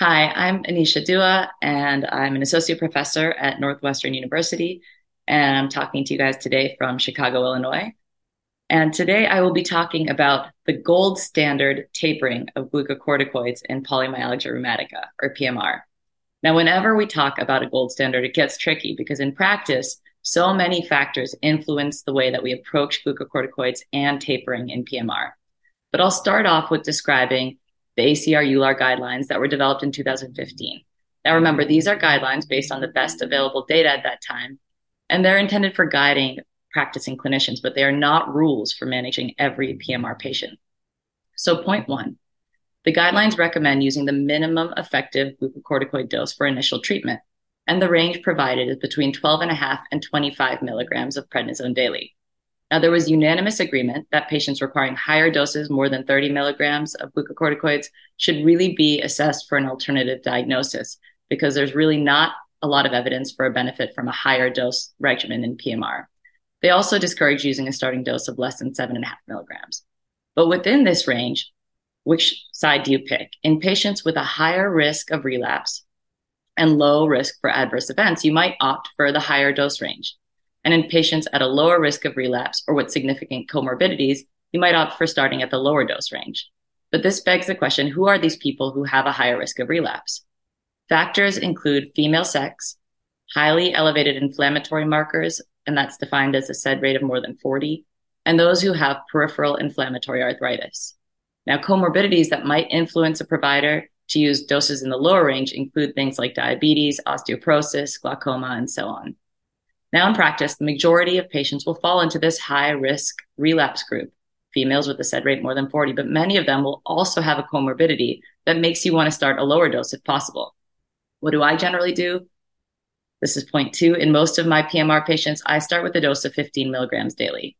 Hi, I'm Anisha Dua, and I'm an associate professor at Northwestern University. And I'm talking to you guys today from Chicago, Illinois. And today I will be talking about the gold standard tapering of glucocorticoids in polymyalgia rheumatica, or PMR. Now, whenever we talk about a gold standard, it gets tricky because in practice, so many factors influence the way that we approach glucocorticoids and tapering in PMR. But I'll start off with describing the ACR EULAR guidelines that were developed in 2015. Now, remember, these are guidelines based on the best available data at that time, and they're intended for guiding practicing clinicians, but they are not rules for managing every PMR patient. So, point one the guidelines recommend using the minimum effective glucocorticoid dose for initial treatment, and the range provided is between 12.5 and 25 milligrams of prednisone daily. Now, there was unanimous agreement that patients requiring higher doses, more than 30 milligrams of glucocorticoids, should really be assessed for an alternative diagnosis because there's really not a lot of evidence for a benefit from a higher dose regimen in PMR. They also discourage using a starting dose of less than 7.5 milligrams. But within this range, which side do you pick? In patients with a higher risk of relapse and low risk for adverse events, you might opt for the higher dose range. And in patients at a lower risk of relapse or with significant comorbidities, you might opt for starting at the lower dose range. But this begs the question who are these people who have a higher risk of relapse? Factors include female sex, highly elevated inflammatory markers, and that's defined as a SED rate of more than 40, and those who have peripheral inflammatory arthritis. Now, comorbidities that might influence a provider to use doses in the lower range include things like diabetes, osteoporosis, glaucoma, and so on. Now, in practice, the majority of patients will fall into this high risk relapse group, females with a SED rate more than 40, but many of them will also have a comorbidity that makes you want to start a lower dose if possible. What do I generally do? This is point two. In most of my PMR patients, I start with a dose of 15 milligrams daily.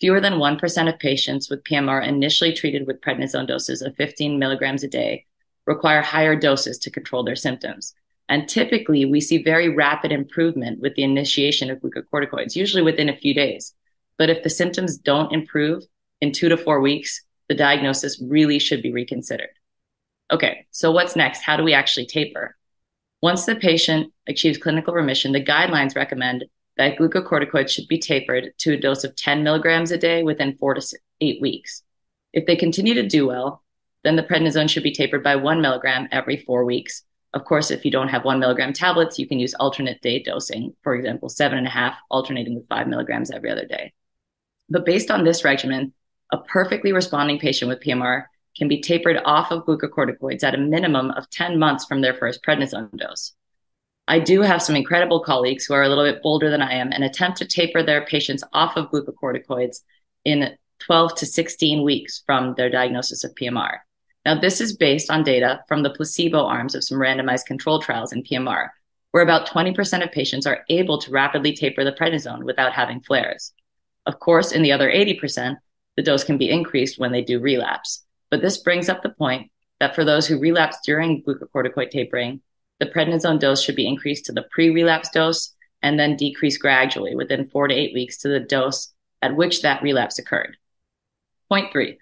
Fewer than 1% of patients with PMR initially treated with prednisone doses of 15 milligrams a day require higher doses to control their symptoms. And typically, we see very rapid improvement with the initiation of glucocorticoids, usually within a few days. But if the symptoms don't improve in two to four weeks, the diagnosis really should be reconsidered. Okay, so what's next? How do we actually taper? Once the patient achieves clinical remission, the guidelines recommend that glucocorticoids should be tapered to a dose of 10 milligrams a day within four to eight weeks. If they continue to do well, then the prednisone should be tapered by one milligram every four weeks of course, if you don't have one milligram tablets, you can use alternate day dosing, for example, seven and a half, alternating with five milligrams every other day. But based on this regimen, a perfectly responding patient with PMR can be tapered off of glucocorticoids at a minimum of 10 months from their first prednisone dose. I do have some incredible colleagues who are a little bit bolder than I am and attempt to taper their patients off of glucocorticoids in 12 to 16 weeks from their diagnosis of PMR. Now, this is based on data from the placebo arms of some randomized control trials in PMR, where about 20% of patients are able to rapidly taper the prednisone without having flares. Of course, in the other 80%, the dose can be increased when they do relapse. But this brings up the point that for those who relapse during glucocorticoid tapering, the prednisone dose should be increased to the pre relapse dose and then decrease gradually within four to eight weeks to the dose at which that relapse occurred. Point three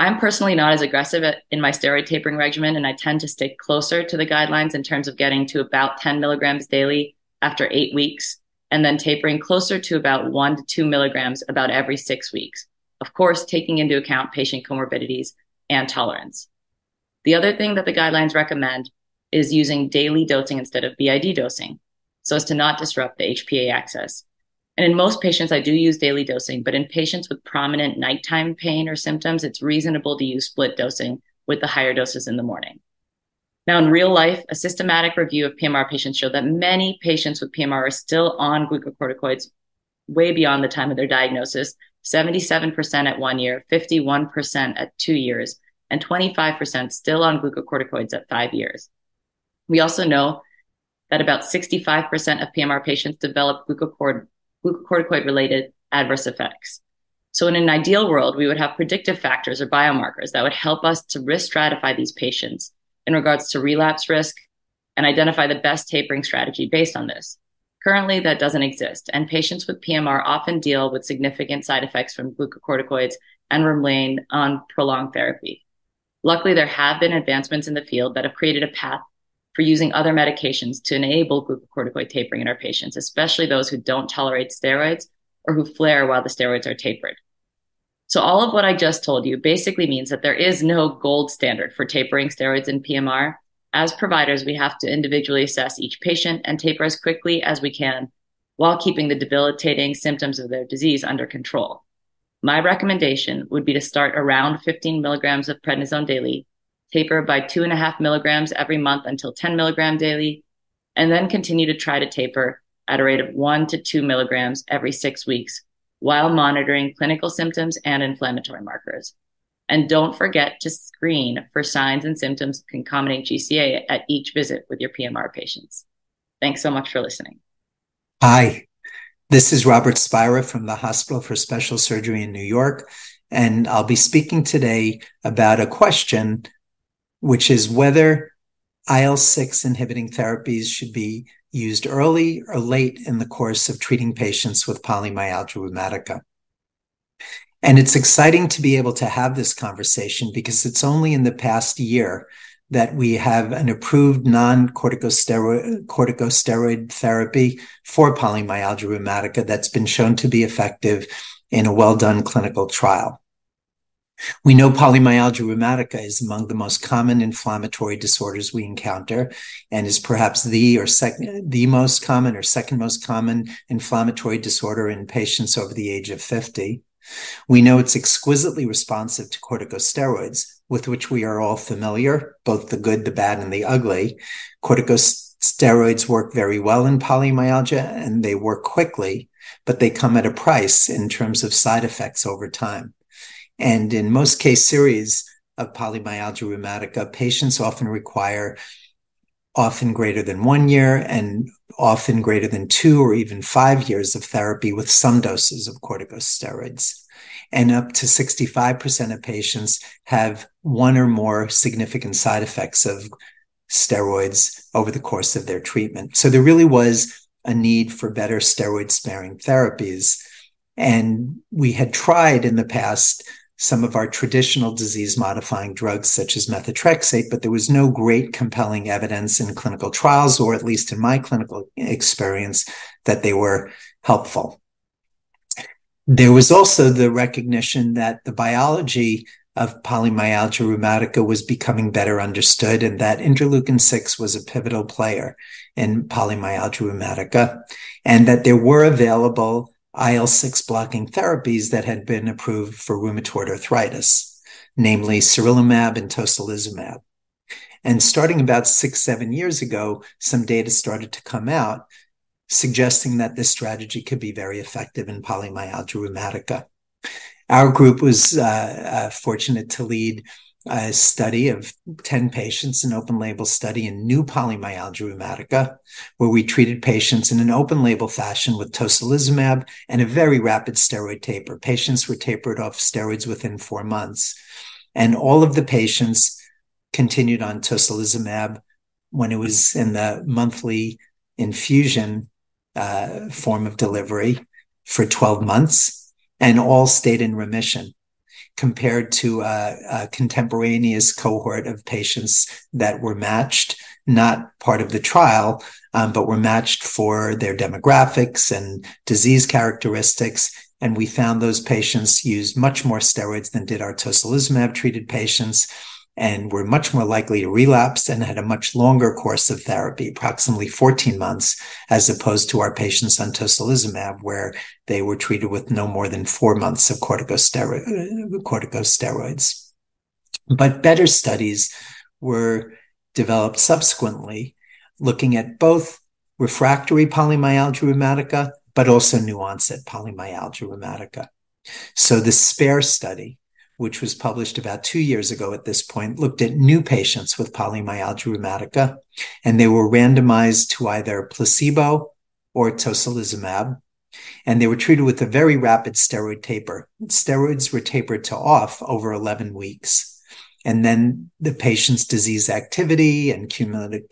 I'm personally not as aggressive in my steroid tapering regimen, and I tend to stick closer to the guidelines in terms of getting to about 10 milligrams daily after eight weeks, and then tapering closer to about one to two milligrams about every six weeks. Of course, taking into account patient comorbidities and tolerance. The other thing that the guidelines recommend is using daily dosing instead of BID dosing so as to not disrupt the HPA axis. And in most patients, I do use daily dosing, but in patients with prominent nighttime pain or symptoms, it's reasonable to use split dosing with the higher doses in the morning. Now, in real life, a systematic review of PMR patients showed that many patients with PMR are still on glucocorticoids way beyond the time of their diagnosis 77% at one year, 51% at two years, and 25% still on glucocorticoids at five years. We also know that about 65% of PMR patients develop glucocorticoid glucocorticoid related adverse effects. So, in an ideal world, we would have predictive factors or biomarkers that would help us to risk stratify these patients in regards to relapse risk and identify the best tapering strategy based on this. Currently, that doesn't exist, and patients with PMR often deal with significant side effects from glucocorticoids and remain on prolonged therapy. Luckily, there have been advancements in the field that have created a path for using other medications to enable glucocorticoid tapering in our patients, especially those who don't tolerate steroids or who flare while the steroids are tapered. So all of what I just told you basically means that there is no gold standard for tapering steroids in PMR. As providers, we have to individually assess each patient and taper as quickly as we can while keeping the debilitating symptoms of their disease under control. My recommendation would be to start around 15 milligrams of prednisone daily, taper by two and a half milligrams every month until 10 milligram daily, and then continue to try to taper at a rate of one to two milligrams every six weeks while monitoring clinical symptoms and inflammatory markers. And don't forget to screen for signs and symptoms concomitant GCA at each visit with your PMR patients. Thanks so much for listening. Hi, this is Robert Spiera from the Hospital for Special Surgery in New York, and I'll be speaking today about a question, which is whether IL 6 inhibiting therapies should be used early or late in the course of treating patients with polymyalgia rheumatica. And it's exciting to be able to have this conversation because it's only in the past year that we have an approved non-corticosteroid corticosteroid therapy for polymyalgia rheumatica that's been shown to be effective in a well-done clinical trial. We know polymyalgia rheumatica is among the most common inflammatory disorders we encounter and is perhaps the or second the most common or second most common inflammatory disorder in patients over the age of 50. We know it's exquisitely responsive to corticosteroids, with which we are all familiar, both the good, the bad, and the ugly. Corticosteroids work very well in polymyalgia and they work quickly, but they come at a price in terms of side effects over time. And in most case series of polymyalgia rheumatica, patients often require often greater than one year and often greater than two or even five years of therapy with some doses of corticosteroids. And up to 65% of patients have one or more significant side effects of steroids over the course of their treatment. So there really was a need for better steroid sparing therapies. And we had tried in the past some of our traditional disease modifying drugs such as methotrexate, but there was no great compelling evidence in clinical trials, or at least in my clinical experience, that they were helpful. There was also the recognition that the biology of polymyalgia rheumatica was becoming better understood and that interleukin 6 was a pivotal player in polymyalgia rheumatica and that there were available IL 6 blocking therapies that had been approved for rheumatoid arthritis, namely sarilumab and tocilizumab. And starting about six, seven years ago, some data started to come out suggesting that this strategy could be very effective in polymyalgia rheumatica. Our group was uh, uh, fortunate to lead a study of 10 patients, an open label study in new polymyalgia rheumatica, where we treated patients in an open label fashion with tocilizumab and a very rapid steroid taper. Patients were tapered off steroids within four months. And all of the patients continued on tocilizumab when it was in the monthly infusion uh, form of delivery for 12 months and all stayed in remission compared to a, a, contemporaneous cohort of patients that were matched, not part of the trial, um, but were matched for their demographics and disease characteristics. And we found those patients used much more steroids than did our tocilizumab treated patients and were much more likely to relapse and had a much longer course of therapy, approximately 14 months, as opposed to our patients on tocilizumab, where they were treated with no more than four months of corticosteroids. But better studies were developed subsequently, looking at both refractory polymyalgia rheumatica, but also new onset polymyalgia rheumatica. So the SPARE study, which was published about two years ago at this point, looked at new patients with polymyalgia rheumatica, and they were randomized to either placebo or tocilizumab. And they were treated with a very rapid steroid taper. Steroids were tapered to off over 11 weeks. And then the patient's disease activity and cumulative,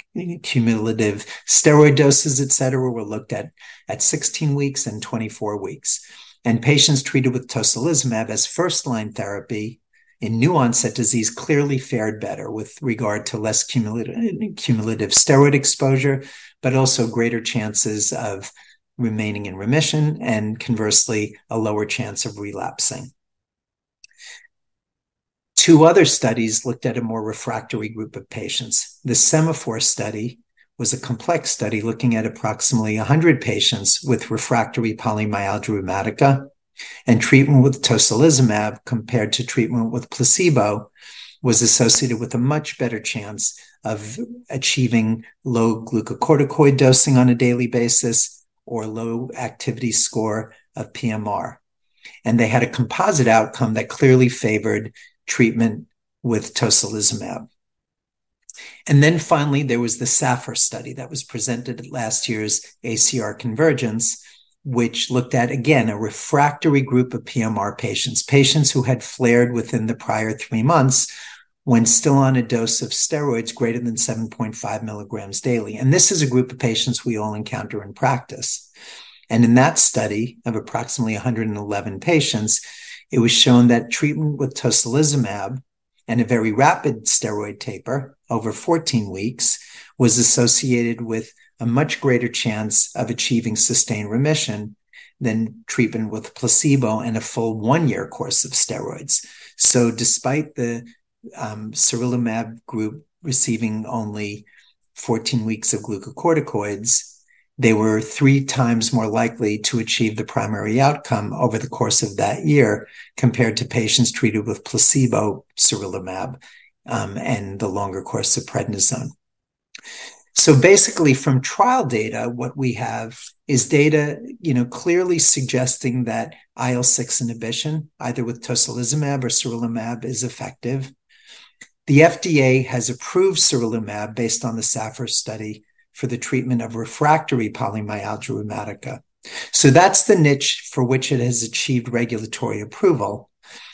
cumulative steroid doses, et cetera, were looked at at 16 weeks and 24 weeks and patients treated with tocilizumab as first line therapy in new onset disease clearly fared better with regard to less cumulative, cumulative steroid exposure, but also greater chances of remaining in remission and conversely, a lower chance of relapsing. Two other studies looked at a more refractory group of patients. The Semaphore study was a complex study looking at approximately 100 patients with refractory polymyalgia rheumatica, and treatment with tocilizumab compared to treatment with placebo was associated with a much better chance of achieving low glucocorticoid dosing on a daily basis or low activity score of PMR. And they had a composite outcome that clearly favored treatment with tocilizumab. And then finally, there was the SAPPHIRE study that was presented at last year's ACR Convergence, which looked at, again, a refractory group of PMR patients, patients who had flared within the prior three months when still on a dose of steroids greater than 7.5 milligrams daily. And this is a group of patients we all encounter in practice. And in that study of approximately 111 patients, it was shown that treatment with tocilizumab and a very rapid steroid taper over 14 weeks was associated with a much greater chance of achieving sustained remission than treatment with placebo and a full one year course of steroids. So, despite the um, group receiving only 14 weeks of glucocorticoids, they were three times more likely to achieve the primary outcome over the course of that year compared to patients treated with placebo sarilumab um, and the longer course of prednisone. So basically, from trial data, what we have is data, you know, clearly suggesting that IL-6 inhibition, either with tocilizumab or sarilumab, is effective. The FDA has approved sarilumab based on the SAPPHIRE study for the treatment of refractory polymyalgia rheumatica. So that's the niche for which it has achieved regulatory approval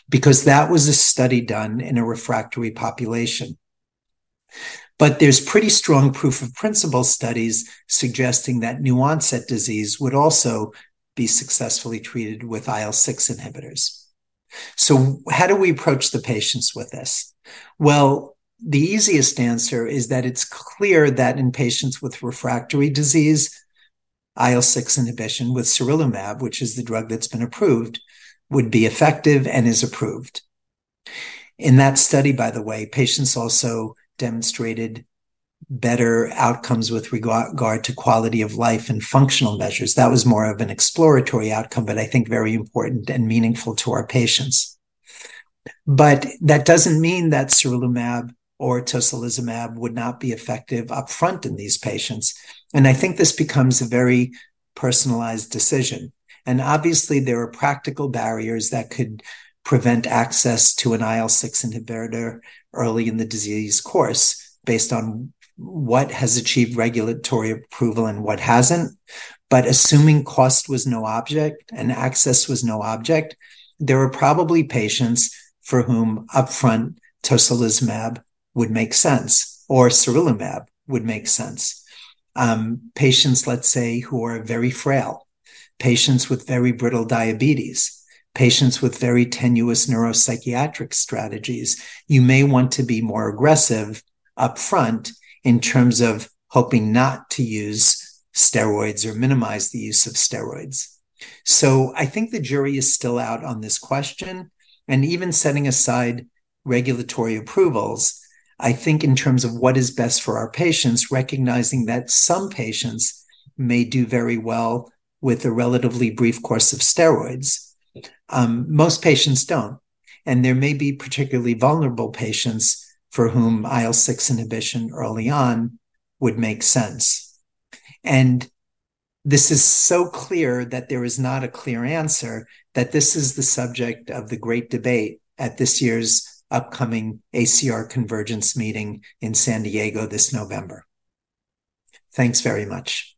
because that was a study done in a refractory population. But there's pretty strong proof of principle studies suggesting that new onset disease would also be successfully treated with IL 6 inhibitors. So, how do we approach the patients with this? Well, the easiest answer is that it's clear that in patients with refractory disease, IL 6 inhibition with sarilumab, which is the drug that's been approved, would be effective and is approved. In that study, by the way, patients also demonstrated better outcomes with regard to quality of life and functional measures. That was more of an exploratory outcome, but I think very important and meaningful to our patients. But that doesn't mean that sarilumab or tocilizumab would not be effective upfront in these patients. And I think this becomes a very personalized decision. And obviously, there are practical barriers that could prevent access to an IL 6 inhibitor early in the disease course based on what has achieved regulatory approval and what hasn't. But assuming cost was no object and access was no object, there are probably patients for whom upfront tocilizumab would make sense or sarilumab would make sense. Um, patients, let's say, who are very frail, patients with very brittle diabetes, patients with very tenuous neuropsychiatric strategies, you may want to be more aggressive upfront in terms of hoping not to use steroids or minimize the use of steroids. So I think the jury is still out on this question. And even setting aside regulatory approvals, I think in terms of what is best for our patients, recognizing that some patients may do very well with a relatively brief course of steroids um, most patients don't. And there may be particularly vulnerable patients for whom IL 6 inhibition early on would make sense. And this is so clear that there is not a clear answer, that this is the subject of the great debate at this year's upcoming ACR convergence meeting in San Diego this November. Thanks very much.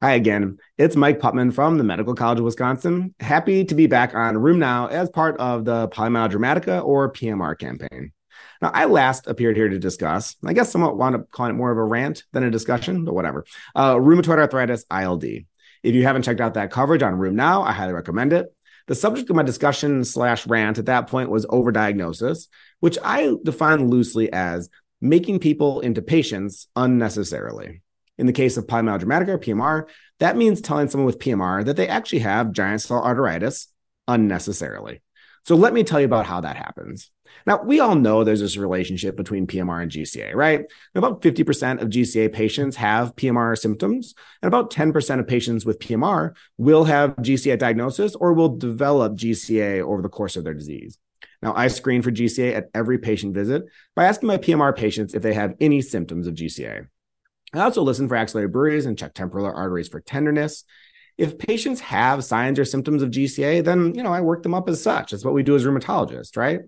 Hi again. It's Mike Putman from the Medical College of Wisconsin. Happy to be back on RheumNow as part of the Polymyalgia Rheumatica or PMR campaign. Now, I last appeared here to discuss, I guess somewhat wound up calling it more of a rant than a discussion, but whatever, uh, rheumatoid arthritis, ILD. If you haven't checked out that coverage on RheumNow, I highly recommend it. The subject of my discussion slash rant at that point was overdiagnosis, which I define loosely as making people into patients unnecessarily. In the case of polymyalgia PMR, that means telling someone with PMR that they actually have giant cell arteritis unnecessarily. So let me tell you about how that happens. Now, we all know there's this relationship between PMR and GCA, right? About 50% of GCA patients have PMR symptoms, and about 10% of patients with PMR will have GCA diagnosis or will develop GCA over the course of their disease. Now, I screen for GCA at every patient visit by asking my PMR patients if they have any symptoms of GCA. I also listen for axillary bruits and check temporal arteries for tenderness. If patients have signs or symptoms of GCA, then you know I work them up as such. That's what we do as rheumatologists, right?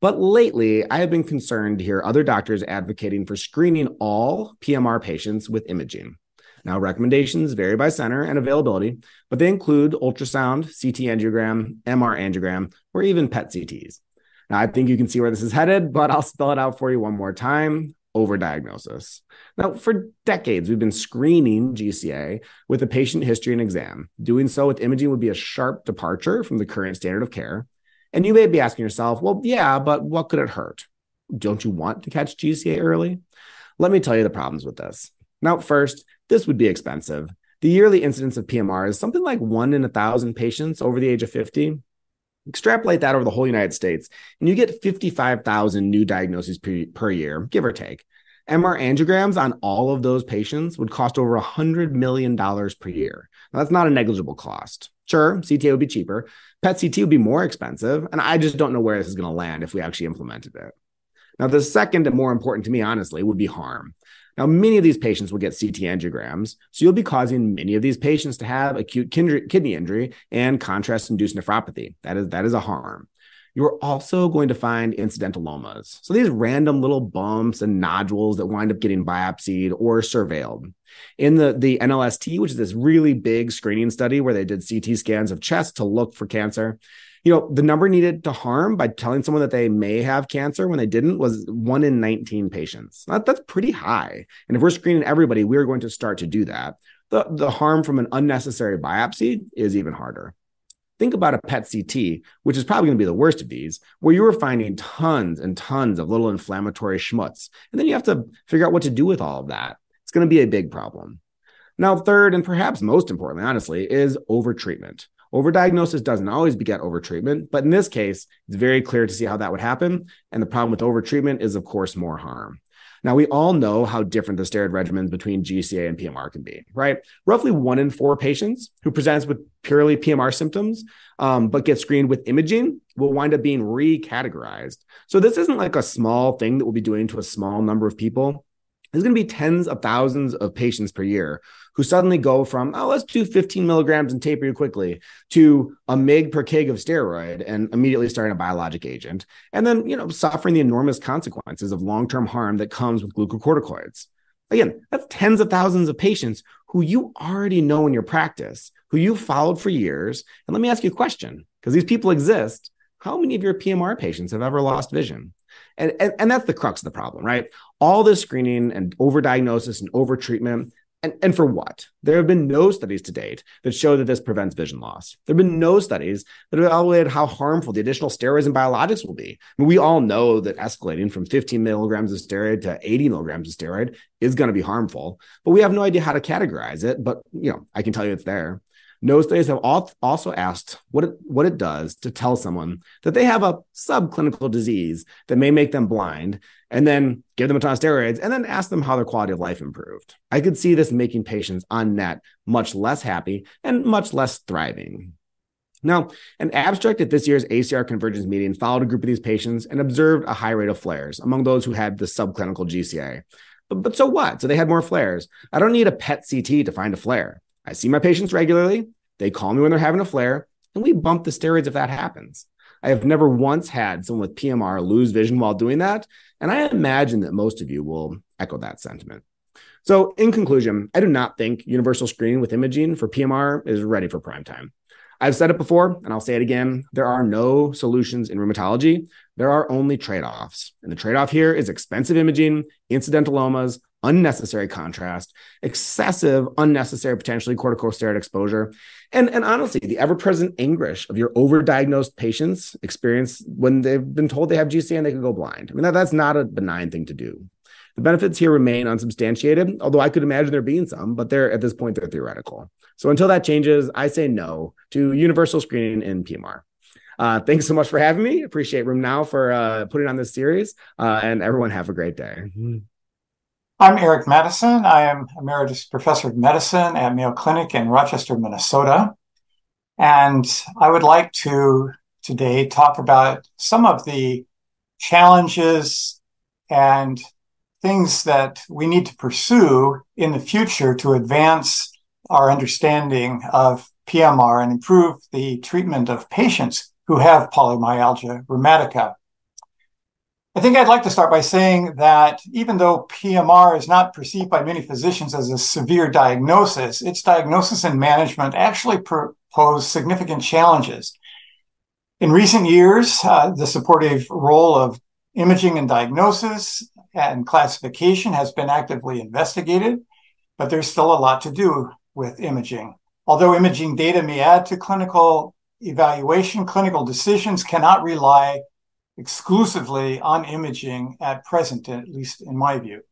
But lately, I have been concerned to hear other doctors advocating for screening all PMR patients with imaging. Now, recommendations vary by center and availability, but they include ultrasound, CT angiogram, MR angiogram, or even PET CTs. Now, I think you can see where this is headed, but I'll spell it out for you one more time overdiagnosis. Now, for decades, we've been screening GCA with a patient history and exam. Doing so with imaging would be a sharp departure from the current standard of care. And you may be asking yourself, well, yeah, but what could it hurt? Don't you want to catch GCA early? Let me tell you the problems with this. Now, first, this would be expensive. The yearly incidence of PMR is something like one in a thousand patients over the age of 50. Extrapolate that over the whole United States, and you get 55,000 new diagnoses per, per year, give or take. MR angiograms on all of those patients would cost over $100 million per year. Now, that's not a negligible cost. Sure, CTA would be cheaper. PET CT would be more expensive. And I just don't know where this is going to land if we actually implemented it. Now, the second and more important to me, honestly, would be harm. Now, many of these patients will get CT angiograms, so you'll be causing many of these patients to have acute kidney injury and contrast-induced nephropathy. That is that is a harm. You're also going to find incidentalomas. So these random little bumps and nodules that wind up getting biopsied or surveilled. In the, the NLST, which is this really big screening study where they did CT scans of chest to look for cancer, you know, the number needed to harm by telling someone that they may have cancer when they didn't was one in 19 patients. That, that's pretty high. And if we're screening everybody, we're going to start to do that. The, the harm from an unnecessary biopsy is even harder. Think about a PET CT, which is probably going to be the worst of these, where you were finding tons and tons of little inflammatory schmutz. And then you have to figure out what to do with all of that. It's going to be a big problem. Now, third, and perhaps most importantly, honestly, is overtreatment. Overdiagnosis doesn't always beget overtreatment, but in this case, it's very clear to see how that would happen. And the problem with overtreatment is, of course, more harm. Now, we all know how different the steroid regimens between GCA and PMR can be, right? Roughly one in four patients who presents with purely PMR symptoms, um, but get screened with imaging will wind up being recategorized. So, this isn't like a small thing that we'll be doing to a small number of people. There's going to be tens of thousands of patients per year who suddenly go from, oh, let's do 15 milligrams and taper you quickly to a meg per kg of steroid and immediately starting a biologic agent. And then, you know, suffering the enormous consequences of long term harm that comes with glucocorticoids. Again, that's tens of thousands of patients who you already know in your practice, who you've followed for years. And let me ask you a question because these people exist. How many of your PMR patients have ever lost vision? And, and, and that's the crux of the problem, right? All this screening and overdiagnosis and overtreatment. And, and for what? There have been no studies to date that show that this prevents vision loss. There have been no studies that have evaluated how harmful the additional steroids and biologics will be. I mean, we all know that escalating from 15 milligrams of steroid to 80 milligrams of steroid is going to be harmful, but we have no idea how to categorize it. But, you know, I can tell you it's there. No studies have also asked what it, what it does to tell someone that they have a subclinical disease that may make them blind, and then give them a ton of steroids, and then ask them how their quality of life improved. I could see this making patients on net much less happy and much less thriving. Now, an abstract at this year's ACR convergence meeting followed a group of these patients and observed a high rate of flares among those who had the subclinical GCA. But, but so what? So they had more flares. I don't need a PET CT to find a flare. I see my patients regularly. They call me when they're having a flare, and we bump the steroids if that happens. I have never once had someone with PMR lose vision while doing that. And I imagine that most of you will echo that sentiment. So, in conclusion, I do not think universal screening with imaging for PMR is ready for prime time. I've said it before, and I'll say it again there are no solutions in rheumatology. There are only trade offs. And the trade off here is expensive imaging, incidentalomas, unnecessary contrast, excessive, unnecessary, potentially corticosteroid exposure, and, and honestly, the ever present anguish of your overdiagnosed patients experience when they've been told they have GCA and they can go blind. I mean, that, that's not a benign thing to do. The benefits here remain unsubstantiated, although I could imagine there being some, but they're at this point, they're theoretical. So until that changes, I say no to universal screening in PMR. Uh, thanks so much for having me. Appreciate RheumNow for uh, putting on this series, uh, and everyone have a great day. I'm Eric Matteson. I am Emeritus Professor of Medicine at Mayo Clinic in Rochester, Minnesota. And I would like to today talk about some of the challenges and things that we need to pursue in the future to advance our understanding of PMR and improve the treatment of patients who have polymyalgia rheumatica. I think I'd like to start by saying that even though PMR is not perceived by many physicians as a severe diagnosis, its diagnosis and management actually pose significant challenges. In recent years, uh, the supportive role of imaging and diagnosis and classification has been actively investigated, but there's still a lot to do with imaging. Although imaging data may add to clinical evaluation, clinical decisions cannot rely exclusively on imaging at present, at least in my view.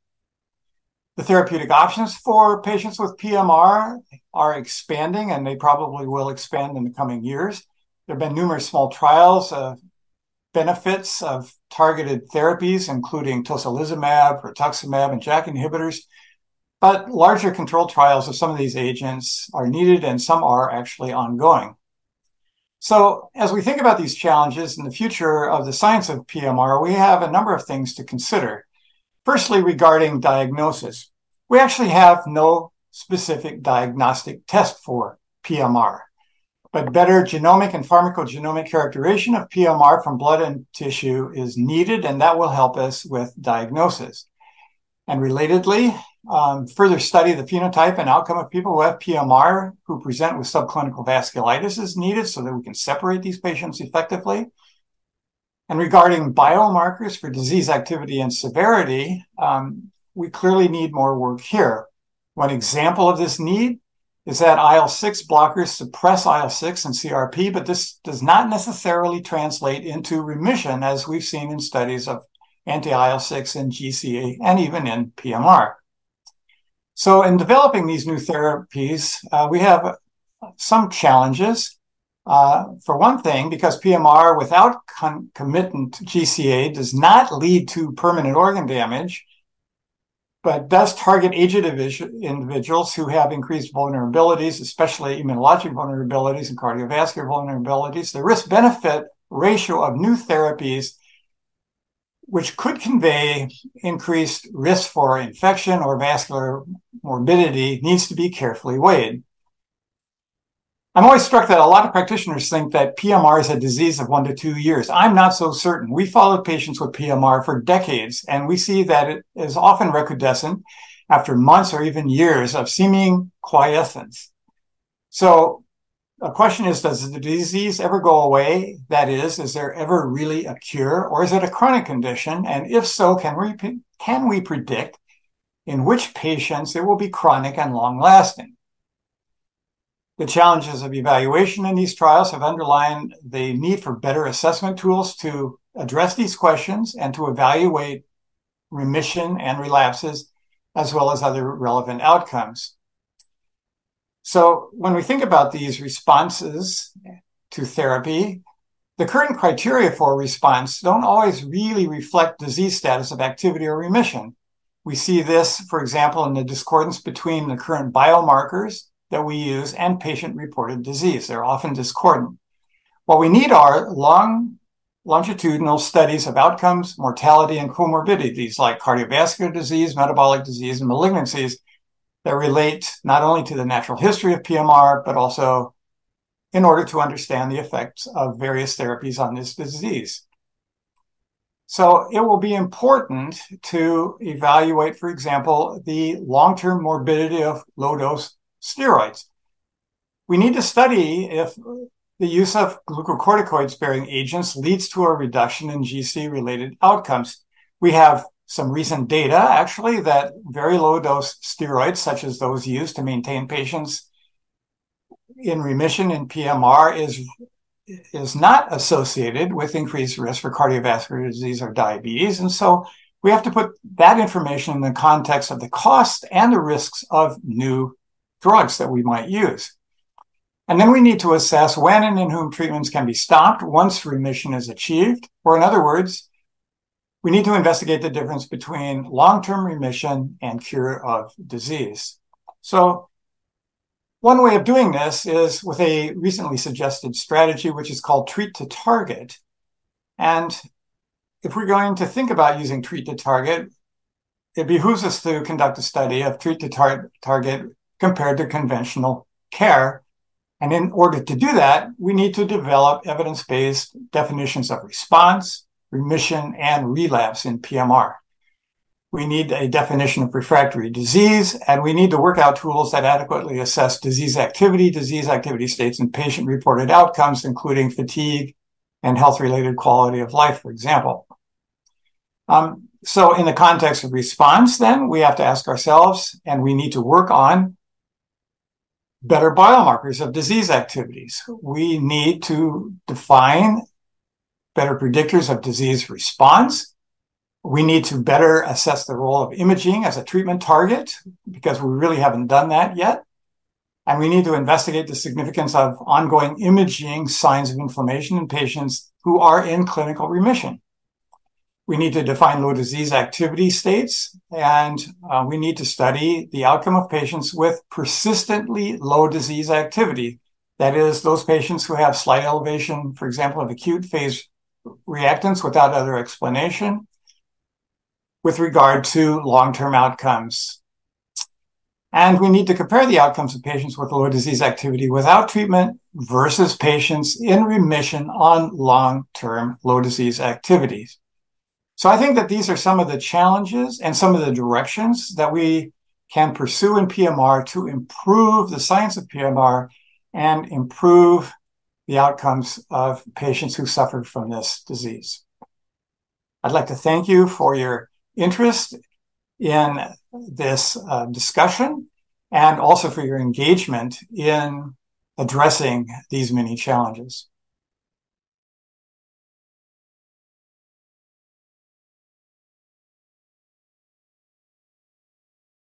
The therapeutic options for patients with PMR are expanding, and they probably will expand in the coming years. There have been numerous small trials of benefits of targeted therapies, including tocilizumab, rituximab, and JAK inhibitors. But larger controlled trials of some of these agents are needed, and some are actually ongoing. So, as we think about these challenges in the future of the science of PMR, we have a number of things to consider. Firstly, regarding diagnosis, we actually have no specific diagnostic test for PMR but better genomic and pharmacogenomic characterization of PMR from blood and tissue is needed, and that will help us with diagnosis. And relatedly, um, further study the phenotype and outcome of people who have PMR who present with subclinical vasculitis is needed so that we can separate these patients effectively. And regarding biomarkers for disease activity and severity, um, we clearly need more work here. One example of this need is that IL 6 blockers suppress IL 6 and CRP, but this does not necessarily translate into remission, as we've seen in studies of anti IL 6 and GCA and even in PMR. So, in developing these new therapies, uh, we have some challenges. Uh, for one thing, because PMR without concomitant GCA does not lead to permanent organ damage, but does target aged individuals who have increased vulnerabilities, especially immunologic vulnerabilities and cardiovascular vulnerabilities. The risk benefit ratio of new therapies, which could convey increased risk for infection or vascular morbidity, needs to be carefully weighed. I'm always struck that a lot of practitioners think that PMR is a disease of one to two years. I'm not so certain. We followed patients with PMR for decades, and we see that it is often recrudescent after months or even years of seeming quiescence. So a question is, does the disease ever go away? That is, is there ever really a cure or is it a chronic condition? And if so, can we, can we predict in which patients it will be chronic and long lasting? The challenges of evaluation in these trials have underlined the need for better assessment tools to address these questions and to evaluate remission and relapses, as well as other relevant outcomes. So, when we think about these responses to therapy, the current criteria for response don't always really reflect disease status of activity or remission. We see this, for example, in the discordance between the current biomarkers that we use and patient reported disease. They're often discordant. What we need are long longitudinal studies of outcomes, mortality, and comorbidities like cardiovascular disease, metabolic disease, and malignancies that relate not only to the natural history of PMR, but also in order to understand the effects of various therapies on this disease. So it will be important to evaluate, for example, the long-term morbidity of low-dose steroids. We need to study if the use of glucocorticoid sparing agents leads to a reduction in GC related outcomes. We have some recent data actually that very low dose steroids, such as those used to maintain patients in remission in PMR, is is not associated with increased risk for cardiovascular disease or diabetes. And so we have to put that information in the context of the cost and the risks of new drugs that we might use. And then we need to assess when and in whom treatments can be stopped once remission is achieved. Or in other words, we need to investigate the difference between long-term remission and cure of disease. So one way of doing this is with a recently suggested strategy, which is called treat to target. And if we're going to think about using treat to target, it behooves us to conduct a study of treat to tar- target compared to conventional care. And in order to do that, we need to develop evidence-based definitions of response, remission, and relapse in PMR. We need a definition of refractory disease, and we need to work out tools that adequately assess disease activity, disease activity states, and patient reported outcomes, including fatigue and health related quality of life, for example. Um, so, in the context of response, then we have to ask ourselves, and we need to work on better biomarkers of disease activities. We need to define better predictors of disease response. We need to better assess the role of imaging as a treatment target because we really haven't done that yet. And we need to investigate the significance of ongoing imaging signs of inflammation in patients who are in clinical remission. We need to define low disease activity states, and uh, we need to study the outcome of patients with persistently low disease activity. That is, those patients who have slight elevation, for example, of acute phase reactants without other explanation with regard to long-term outcomes. And we need to compare the outcomes of patients with low disease activity without treatment versus patients in remission on long-term low disease activities. So I think that these are some of the challenges and some of the directions that we can pursue in PMR to improve the science of PMR and improve the outcomes of patients who suffered from this disease. I'd like to thank you for your interest in this uh, discussion and also for your engagement in addressing these many challenges.